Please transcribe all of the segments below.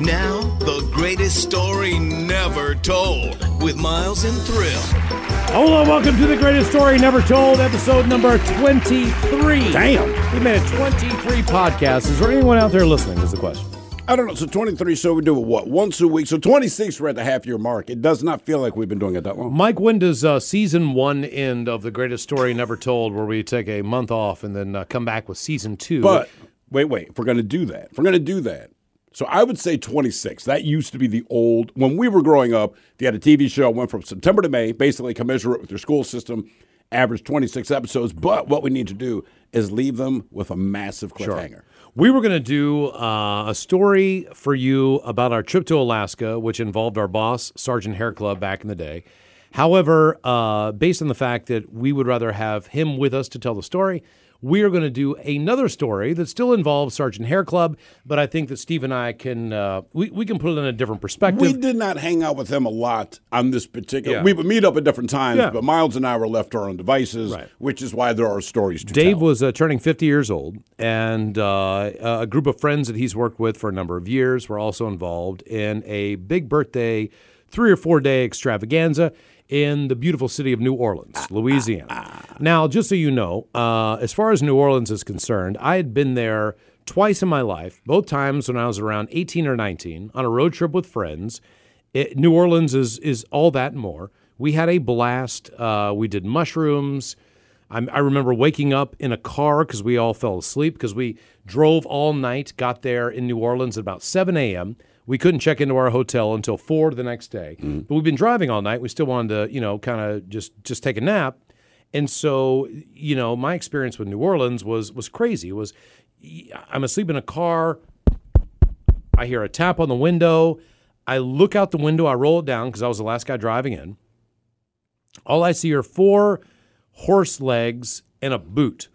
Now, the greatest story never told with Miles and Thrill. Hello, welcome to the greatest story never told, episode number 23. Damn. We made it 23 podcasts. Is there anyone out there listening? Is the question. I don't know. So 23, so we do it what? Once a week. So 26, we're at the half year mark. It does not feel like we've been doing it that long. Mike, when does uh, season one end of the greatest story never told, where we take a month off and then uh, come back with season two? But wait, wait. If we're going to do that, if we're going to do that, so I would say 26. That used to be the old, when we were growing up, they had a TV show, went from September to May, basically commensurate with your school system, average 26 episodes. But what we need to do is leave them with a massive cliffhanger. We were going to do uh, a story for you about our trip to Alaska, which involved our boss, Sergeant Hair Club, back in the day. However, uh, based on the fact that we would rather have him with us to tell the story, we are going to do another story that still involves Sergeant Hair Club, but I think that Steve and I can uh, we, we can put it in a different perspective. We did not hang out with him a lot on this particular. Yeah. We would meet up at different times, Yeah. but Miles and I were left to our own devices, Right. which is why there are stories to Dave tell. was uh, turning 50 years old, and uh, a group of friends that he's worked with for a number of years were also involved in a big birthday, three or four day extravaganza in the beautiful city of New Orleans, Louisiana. Now, just so you know, uh, as far as New Orleans is concerned, I had been there twice in my life, both times when I was around 18 or 19 on a road trip with friends. It, New Orleans is is all that and more. We had a blast. Uh, we did mushrooms. I'm, I remember waking up in a car because we all fell asleep because we drove all night, got there in New Orleans at about 7 a.m. We couldn't check into our hotel until 4 the next day. Mm. But we've been driving all night. We still wanted to, you know, kind of just just take a nap. And so, you know, my experience with New Orleans was was crazy. It was I'm asleep in a car, I hear a tap on the window. I look out the window, I roll it down because I was the last guy driving in. All I see are four horse legs and a boot.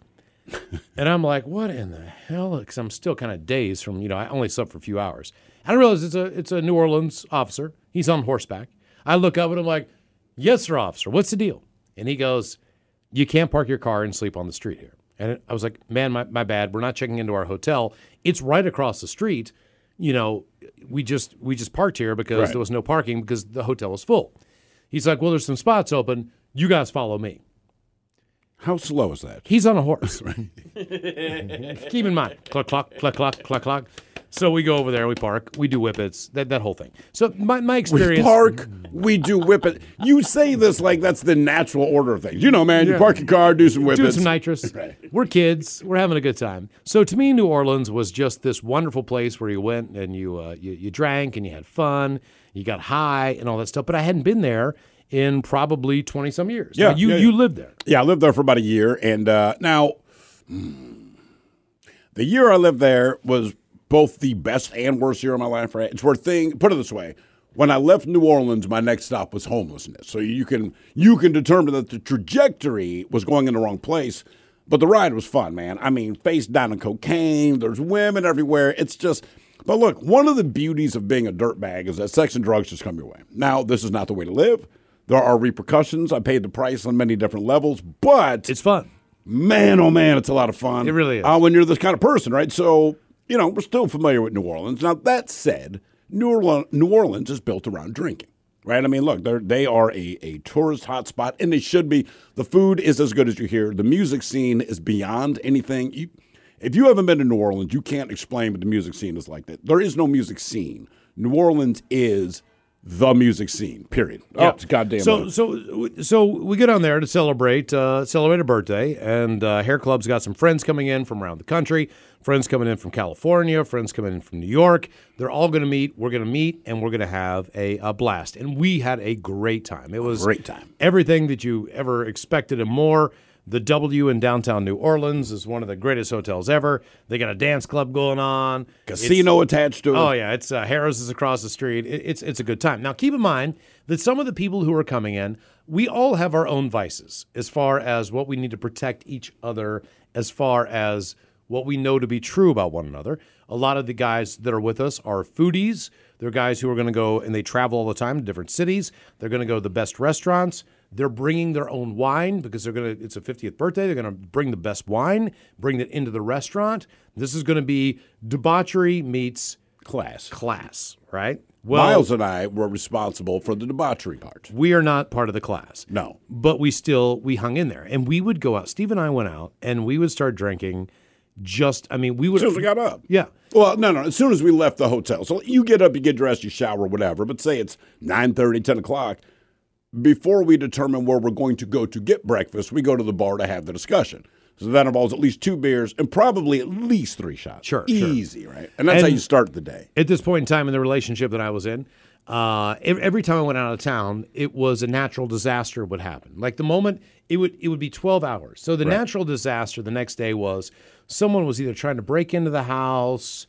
and I'm like, what in the hell? Because I'm still kind of dazed from, you know, I only slept for a few hours. I don't realize it's a it's a New Orleans officer. He's on horseback. I look up and I'm like, yes, sir, officer. What's the deal? And he goes, you can't park your car and sleep on the street here. And I was like, man, my, my bad. We're not checking into our hotel. It's right across the street. You know, we just we just parked here because Right. there was no parking because the hotel was full. He's like, well, there's some spots open. You guys follow me. How slow is that? He's on a horse. Keep in mind, cluck, cluck, cluck, cluck, cluck, cluck. So we go over there, we park, we do whippets, that, that whole thing. So my, my experience. We park, we do whip it. You say this like that's the natural order of things. You know, man, you park your car, do some whippets. some nitrous. We're kids. We're having a good time. So to me, New Orleans was just this wonderful place where you went and you uh, you, you drank and you had fun, you got high and all that stuff. But I hadn't been there in probably twenty some years. Yeah, Now, you yeah, you lived there. Yeah, I lived there for about a year, and uh, now mm, the year I lived there was both the best and worst year of my life. Right? It's worth thing. Put it this way: when I left New Orleans, my next stop was homelessness. So you can you can determine that the trajectory was going in the wrong place. But the ride was fun, man. I mean, face down in cocaine. There's women everywhere. It's just. But look, one of the beauties of being a dirtbag is that sex and drugs just come your way. Now, this is not the way to live. There are repercussions. I paid the price on many different levels, but It's fun. man, oh man, it's a lot of fun. It really is. Uh, when you're this kind of person, right? So, you know, we're still familiar with New Orleans. Now, that said, New Orleans, New Orleans is built around drinking, right? I mean, look, they're, they are a, a tourist hotspot, and they should be. The food is as good as you hear. The music scene is beyond anything. You, if you haven't been to New Orleans, you can't explain what the music scene is like. That There is no music scene. New Orleans is the music scene, period. Oh, it's goddamn. So right. so so we get on there to celebrate uh, celebrate a birthday, and uh, Hair Club's got some friends coming in from around the country, friends coming in from California, friends coming in from New York. They're all going to meet. We're going to meet, and we're going to have a, a blast. And we had a great time. It was Great time. Everything that you ever expected and more. The W in downtown New Orleans is one of the greatest hotels ever. They got a dance club going on. Casino attached to it. Oh yeah, it's uh, Harrah's is across the street. It, it's it's a good time. Now keep in mind that some of the people who are coming in, we all have our own vices as far as what we need to protect each other, as far as what we know to be true about one another. A lot of the guys that are with us are foodies. They're guys who are going to go and they travel all the time to different cities. They're going to go to the best restaurants. They're bringing their own wine because they're going to. It's a 50th birthday. They're going to bring the best wine, bring it into the restaurant. This is going to be debauchery meets Class. class, right? Well, Miles and I were responsible for the debauchery part. we are not part of the class. No. but we still we hung in there and we would go out steve and i went out and we would start drinking just i mean we would As soon as we got up. yeah Well, no, no. As soon as we left the hotel, so you get up, you get dressed, you shower, whatever. But say it's 9.30, 10 o'clock. Before we determine where we're going to go to get breakfast, we go to the bar to have the discussion. So that involves at least two beers and probably at least three shots. Sure, sure. easy, right? And that's how you start the day. at this point in time in the relationship that i was in uh, every time i went out of town it was a natural disaster would happen like the moment it would it would be 12 hours so the natural disaster the next day was someone was either trying to break into the house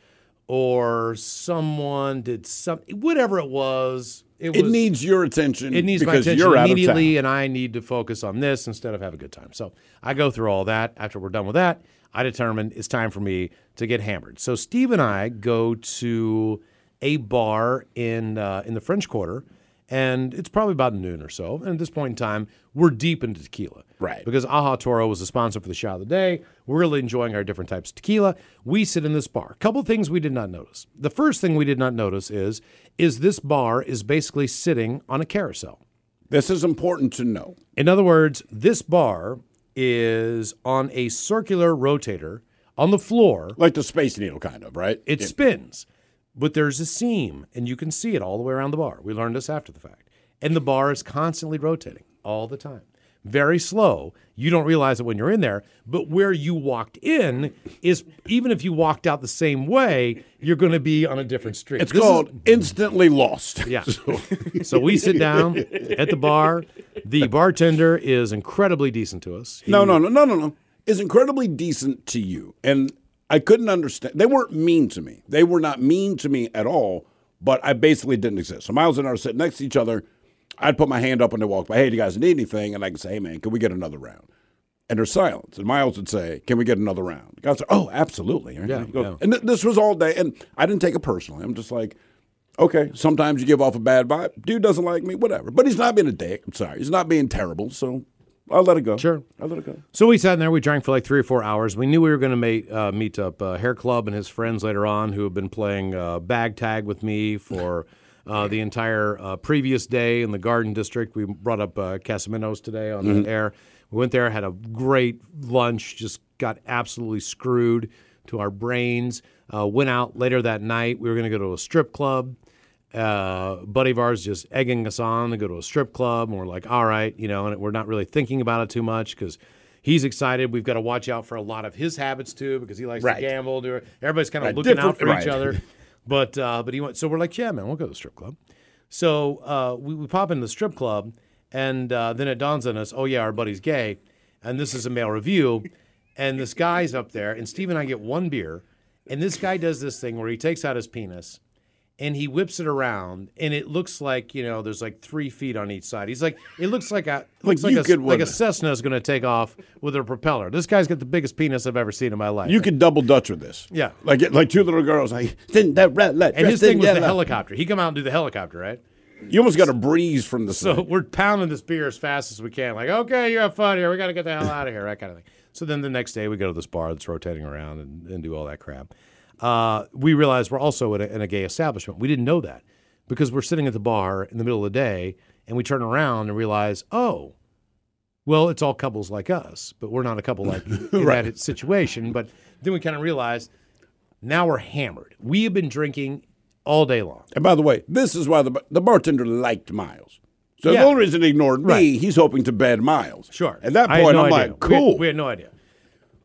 or someone did something whatever it was it, It was needs your attention it needs my attention immediately, and I need to focus on this instead of have a good time. So I go through all that. After we're done with that, I determine it's time for me to get hammered. So Steve and I go to a bar in uh, in the French Quarter, and it's probably about noon or so. And at this point in time, we're deep into tequila, Right. Because Aha Toro was the sponsor for the shot of the day. We're really enjoying our different types of tequila. We sit in this bar. A couple things we did not notice. The first thing we did not notice is is this bar is basically sitting on a carousel. This is important to know. In other words, this bar is on a circular rotator on the floor. Like the Space Needle, kind of, right? It spins, but there's a seam, and you can see it all the way around the bar. We learned this after the fact. And the bar is constantly rotating all the time. Very slow. You don't realize it when you're in there, but where you walked in is even if you walked out the same way, you're going to be on a different street. It's This is- called Instantly Lost. yeah. so we sit down at the bar. The bartender is incredibly decent to us. He- No, no, no, no, no, no. Is incredibly decent to you. And I couldn't understand. They weren't mean to me. They were not mean to me at all, but I basically didn't exist. So Miles and I are sitting next to each other. I'd put my hand up when they walk by. Hey, do you guys need anything? And I could say, hey, man, can we get another round? And there's silence. And Miles would say, can we get another round? The guys are, oh, absolutely. Yeah, yeah. And th- this was all day. And I didn't take it personally. I'm just like, okay, sometimes you give off a bad vibe. Dude doesn't like me, whatever. But he's not being a dick. I'm sorry. He's not being terrible. So I'll let it go. Sure. I'll let it go. So we sat in there. We drank for like three or four hours. We knew we were going to meet, uh, meet up uh, Hair Club and his friends later on, who have been playing uh, bag tag with me for uh, the entire uh, previous day in the Garden District. We brought up uh, today on the air. We went there, had a great lunch, just got absolutely screwed to our brains. Uh, went out later that night. We were going to go to a strip club uh, buddy of ours just egging us on to go to a strip club, and we're like, all right, you know, and we're not really thinking about it too much because he's excited. We've got to watch out for a lot of his habits too because he likes Right. to gamble. Do everybody's kind of Right, looking out different- for each other, but uh, but he went. So we're like, yeah, man, we'll go to the strip club. So uh, we, we pop into the strip club, and uh, then it dawns on us, oh yeah, our buddy's gay, and this is a male revue, and this guy's up there, and Steve and I get one beer, and this guy does this thing where he takes out his penis and he whips it around, and it looks like you know there's like three feet on each side. He's like, it looks like a looks like, you a, like a. Cessna is going to take off with a propeller. This guy's got the biggest penis I've ever seen in my life. You could double Dutch with this. Yeah. Like like two little girls like didn't that red light and his thing was the yellow." helicopter. He come out and do the helicopter, right? You almost got a breeze from the So we're pounding this beer as fast as we can. Like, okay, you have fun here. We got to get the hell out of here. That kind of thing. So then the next day we go to this bar that's rotating around and, and do all that crap. Uh, we realize we're also in a, in a gay establishment. We didn't know that because we're sitting at the bar in the middle of the day and we turn around and realize, oh, well, it's all couples like us, but we're not a couple like in that situation. But then we kind of realize now we're hammered. We have been drinking all day long. And by the way, this is why the the bartender liked Miles. So Yeah. the only reason he ignored me, Right. he's hoping to bed Miles. Sure. At that point, no I'm idea. like, We had- cool. We had, no idea.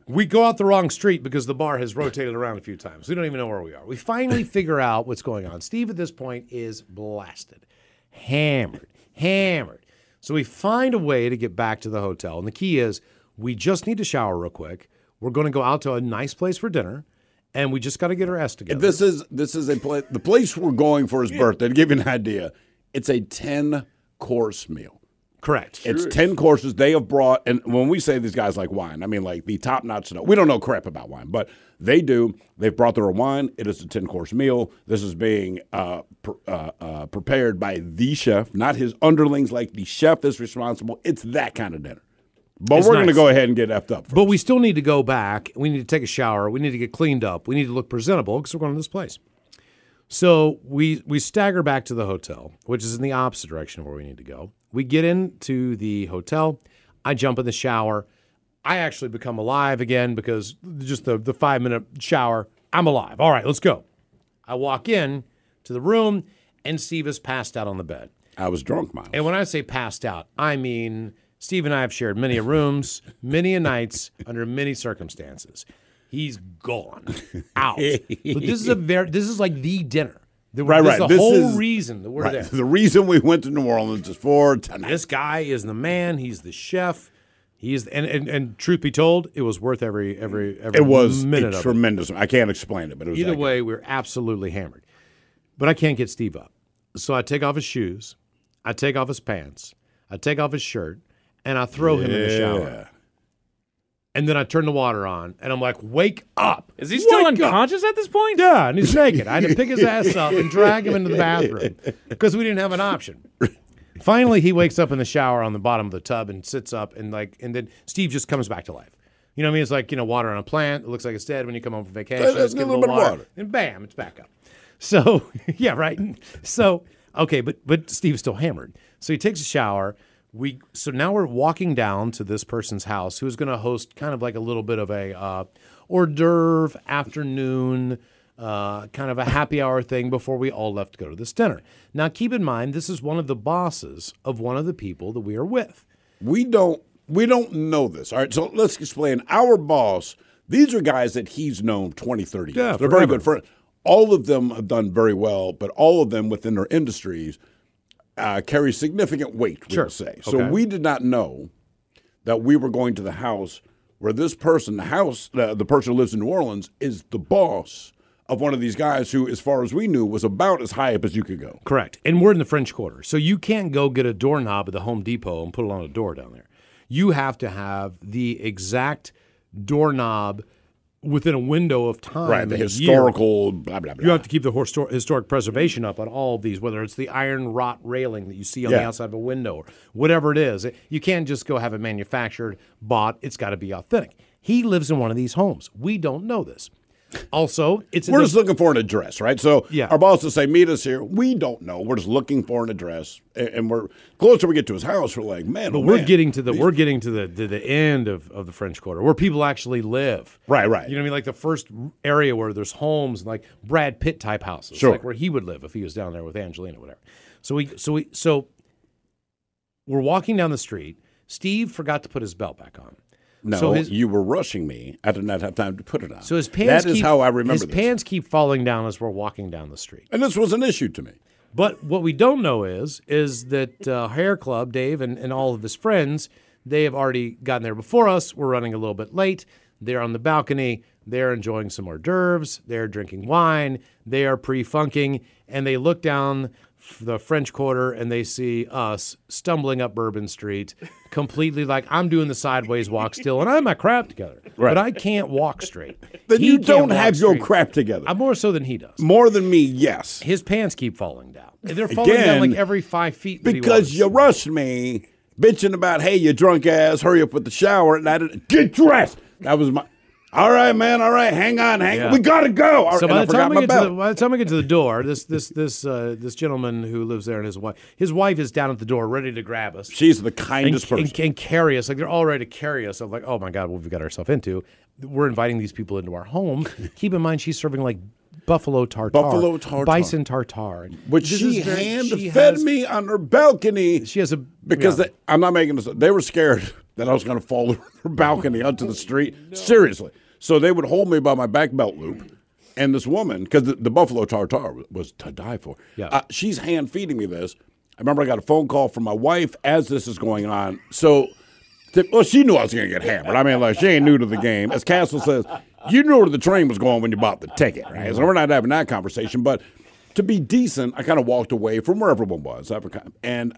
We go out the wrong street because the bar has rotated around a few times. We don't even know where we are. We finally figure out what's going on. Steve at this point is blasted, hammered, hammered. So we find a way to get back to the hotel. And the key is we just need to shower real quick. We're going to go out to a nice place for dinner, and we just got to get our ass together. This is this is a place. The place we're going for his birthday. To give you an idea, it's a ten course meal. Correct. It's ten courses. They have brought, and when we say these guys like wine, I mean like the top notch stuff. We don't know crap about wine, but they do. They've brought their own wine. It is a ten course meal. This is being uh, pr- uh, uh, prepared by the chef, not his underlings. Like the chef is responsible. It's that kind of dinner. But It's we're going to go ahead and get effed up. First. But we still need to go back. We need to take a shower. We need to get cleaned up. We need to look presentable because we're going to this place. So we we stagger back to the hotel, which is in the opposite direction of where we need to go. We get into the hotel. I jump in the shower. I actually become alive again because just the, the five minute shower, I'm alive. All right, let's go. I walk in to the room, and Steve is passed out on the bed. I was drunk, Miles. And when I say passed out, I mean Steve and I have shared many a rooms, many a nights, under many circumstances. He's gone out. but this is a very this is like the dinner. The, Right, this right. is the This whole is- reason that we're Right. there. The reason we went to New Orleans is for tonight. This guy is the man. He's the chef. He's and, and and truth be told, it was worth every every every It was minute a of it. tremendous. I can't explain it, but it was Either that good. way, we're absolutely hammered. But I can't get Steve up. So I take off his shoes, I take off his pants, I take off his shirt, and I throw him in the shower. And then I turn the water on, and I'm like, "Wake up!" Is he still Wake up!" unconscious at this point? Yeah, and he's naked. I had to pick his ass up and drag him into the bathroom because we didn't have an option. Finally, he wakes up in the shower on the bottom of the tub and sits up and like, and then Steve just comes back to life. You know what I mean? It's like you know, water on a plant. It looks like it's dead when you come home from vacation. A give it little bit of water. and bam, it's back up. So yeah, right. So okay, but but Steve's still hammered. So he takes a shower. We so now we're walking down to this person's house who's going to host kind of like a little bit of a uh, hors d'oeuvre afternoon, uh, kind of a happy hour thing before we all left to go to this dinner. Now keep in mind this is one of the bosses of one of the people that we are with. we don't we don't know this. All right, so let's explain. Our boss, these are guys that he's known 20, 30 years. Yeah, They're very good friends. All of them have done very well, but all of them within their industries uh, carry significant weight, we Sure. will say. So Okay. we did not know that we were going to the house where this person, the house, uh, the person who lives in New Orleans, is the boss of one of these guys who, as far as we knew, was about as high up as you could go. Correct. And we're in the French Quarter. So you can't go get a doorknob at the Home Depot and put it on a door down there. You have to have the exact doorknob within a window of time. Right, the historical blah blah blah. You have to keep the histor- historic preservation up on all of these, whether it's the iron wrought railing that you see on the outside of a window or whatever it is. You can't just go have it manufactured, bought. It's got to be authentic. He lives in one of these homes. We don't know this. Also, it's We're the- just looking for an address, right? So Yeah. our boss will say, "Meet us here." We don't know. We're just looking for an address, and, and we're closer we get to his house. We're like, man, But oh, we're man. getting to the we're getting to the to the end of, of the French Quarter where people actually live. Right, right. You know what I mean? Like the first area where there's homes, like Brad Pitt type houses, Sure. like where he would live if he was down there with Angelina, or whatever. So we so we so we're walking down the street. Steve forgot to put his belt back on. No, so his you were rushing me. I did not have time to put it on. so his pants That is keep, how I remember his this. pants keep falling down as we're walking down the street. and this was an issue to me. But what we don't know is is that uh, Hair Club, Dave, and, and all of his friends, they have already gotten there before us. We're running a little bit late. They're on the balcony. They're enjoying some hors d'oeuvres. They're drinking wine. They are pre-funking, and they look down the French Quarter and they see us stumbling up Bourbon Street, completely like I'm doing the sideways walk still, and I have my crap together, Right. but I can't walk straight. Then He you don't have your crap together. I'm more so than he does. More than me, yes. His pants keep falling down. They're falling down like every five feet. that Because you rushed me, bitching about, hey, you drunk ass, hurry up with the shower, and I didn't get dressed. That was my. All right, man. All right, hang on, hang Yeah. on. We gotta go. All So right, by I the time we get to the, belt. by the time we get to the door, this this this uh, this gentleman who lives there and his wife, his wife is down at the door ready to grab us She's the and, kindest person. and, and carry us. Like they're all ready to carry us. I'm like, oh my god, what we've got ourselves into. We're inviting these people into our home. Keep in mind, she's serving like buffalo tartar, Buffalo tartare. bison tartar, Which she very- hand she fed has- me on her balcony. She has a because yeah. they, I'm not making this. They were scared that I was going to fall her balcony onto the street. Seriously, so they would hold me by my back belt loop, and this woman, because the, the buffalo tartar was, was to die for. Yeah. uh, she's hand feeding me this. I remember I got a phone call from my wife as this is going on. So, well, she knew I was going to get hammered. I mean, like she ain't new to the game. As Castle says, you knew where the train was going when you bought the ticket, right? So we're not having that conversation, but. To be decent, I kind of walked away from where everyone was. And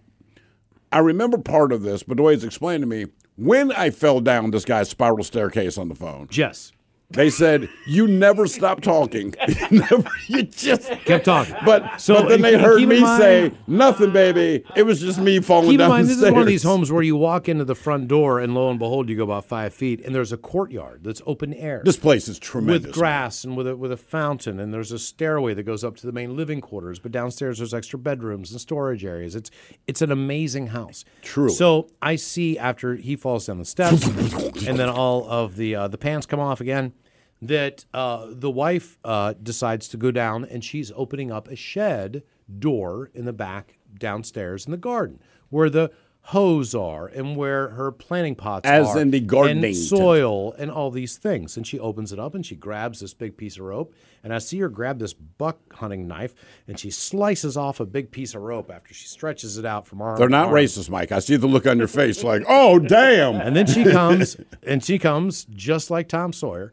I remember part of this, but the way explained to me, when I fell down this guy's spiral staircase on the phone, Jess. They said you never stop talking. You never, you just Kept talking. But So, but then they heard me mind- say nothing, baby. It was just me falling Keep in mind, the this stairs. is one of these homes where you walk into the front door, and lo and behold, you go about five feet, and there's a courtyard that's open air. This place is tremendous. with grass and with a with a fountain, and there's a stairway that goes up to the main living quarters. But downstairs there's extra bedrooms and storage areas. It's it's an amazing house. True. So I see after he falls down the steps, and then all of the uh, the pants come off again. That uh, the wife uh, decides to go down, and she's opening up a shed door in the back downstairs in the garden where the hose are and where her planting pots As are in the gardening and soil and all these things. And she opens it up and she grabs this big piece of rope. And I see her grab this buck hunting knife and she slices off a big piece of rope after she stretches it out from arm. They're not arm. racist, Mike. I see the look on your face, like, oh damn. And then she comes and she comes just like Tom Sawyer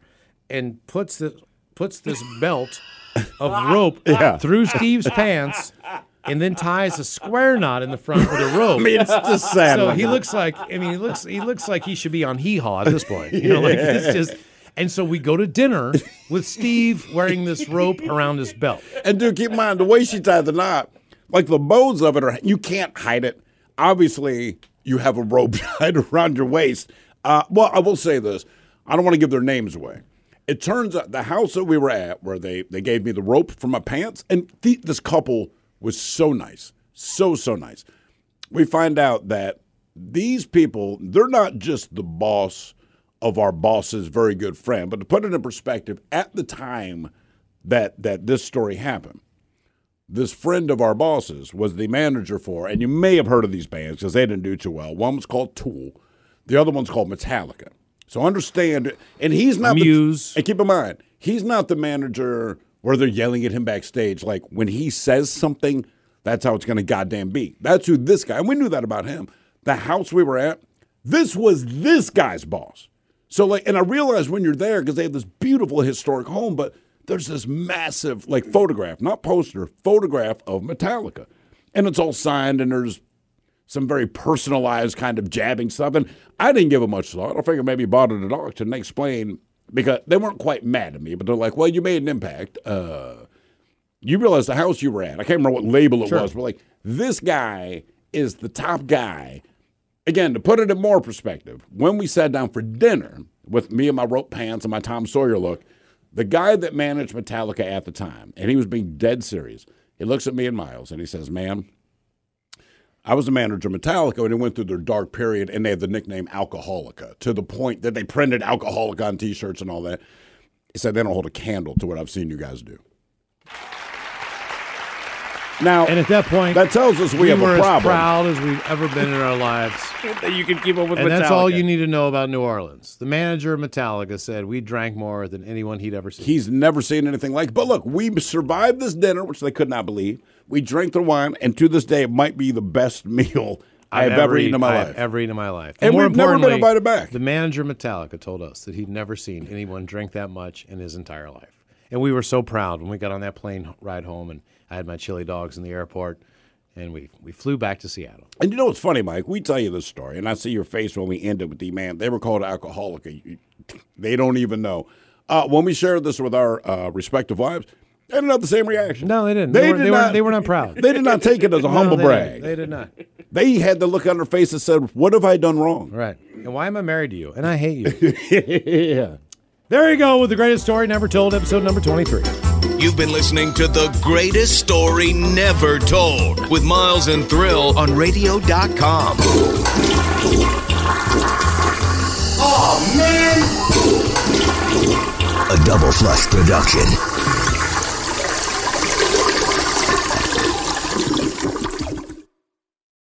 and puts the puts this belt of rope Yeah. through Steve's pants and then ties a square knot in the front with a rope. I mean, it's just sad. So he looks like I mean he looks he looks like he should be on hee haw at this point. You know, like it's just and so we go to dinner with Steve wearing this rope around his belt. And dude, keep in mind the way she tied the knot, like the bows of it are you can't hide it. Obviously, you have a rope tied around your waist. Uh, well, I will say this: I don't want to give their names away. It turns out the house that we were at, where they they gave me the rope for my pants, and th- this couple was so nice, so so nice. We find out that these people, they're not just the boss of our boss's very good friend, but to put it in perspective, at the time that that this story happened, this friend of our boss's was the manager for, and you may have heard of these bands because they didn't do too well. One was called Tool, the other one's called Metallica. So understand, and he's not Muse. The, and keep in mind, he's not the manager where they're yelling at him backstage. Like when he says something, that's how it's going to goddamn be. That's who this guy. And we knew that about him. The house we were at, this was this guy's boss. So like, and I realized when you're there because they have this beautiful historic home, but there's this massive like photograph, not poster, photograph of Metallica, and it's all signed, and there's some very personalized kind of jabbing stuff. And I didn't give it much thought. I figured maybe bought it at auction. And explain because they weren't quite mad at me, but they're like, "Well, you made an impact. Uh, you realize the house you were at. I can't remember what label it was, but like this guy is the top guy again, to put it in more perspective, when we sat down for dinner with me and my rope pants and my Tom Sawyer look, the guy that managed Metallica at the time, and he was being dead serious, he looks at me and Miles and he says, Man, I was the manager of Metallica and they went through their dark period and they had the nickname Alcoholica to the point that they printed Alcoholica on t shirts and all that. He said, They don't hold a candle to what I've seen you guys do. Now, And at that point, that tells us we, we have were a as proud as we've ever been in our lives. that you can keep up with And that's all you need to know about New Orleans. The manager of Metallica said we drank more than anyone he'd ever seen. He's never seen anything like. But look, we survived this dinner, which they could not believe. We drank the wine, and to this day, it might be the best meal I have ever eaten in my I've life. Ever eaten in my life. And more we've never been invited back. The manager Metallica told us that he'd never seen anyone drink that much in his entire life. And we were so proud when we got on that plane ride home and I had my chili dogs in the airport and we, we flew back to Seattle. And you know what's funny, Mike? We tell you this story, and I see your face when we ended with the man. They were called alcoholic. They don't even know. Uh, when we shared this with our uh, respective wives, they didn't have the same reaction. No, they didn't. They, They were, did they, not- were, they were not proud. They did not take it as a No, humble they brag. Didn't. They did not. They had the look on their face that said, "What have I done wrong?" Right. And why am I married to you? And I hate you. yeah. there you go with the greatest story never told, episode number 23. You've been listening to the greatest story never told with Miles and Thrill on radio.com. Oh, man. A double flush production.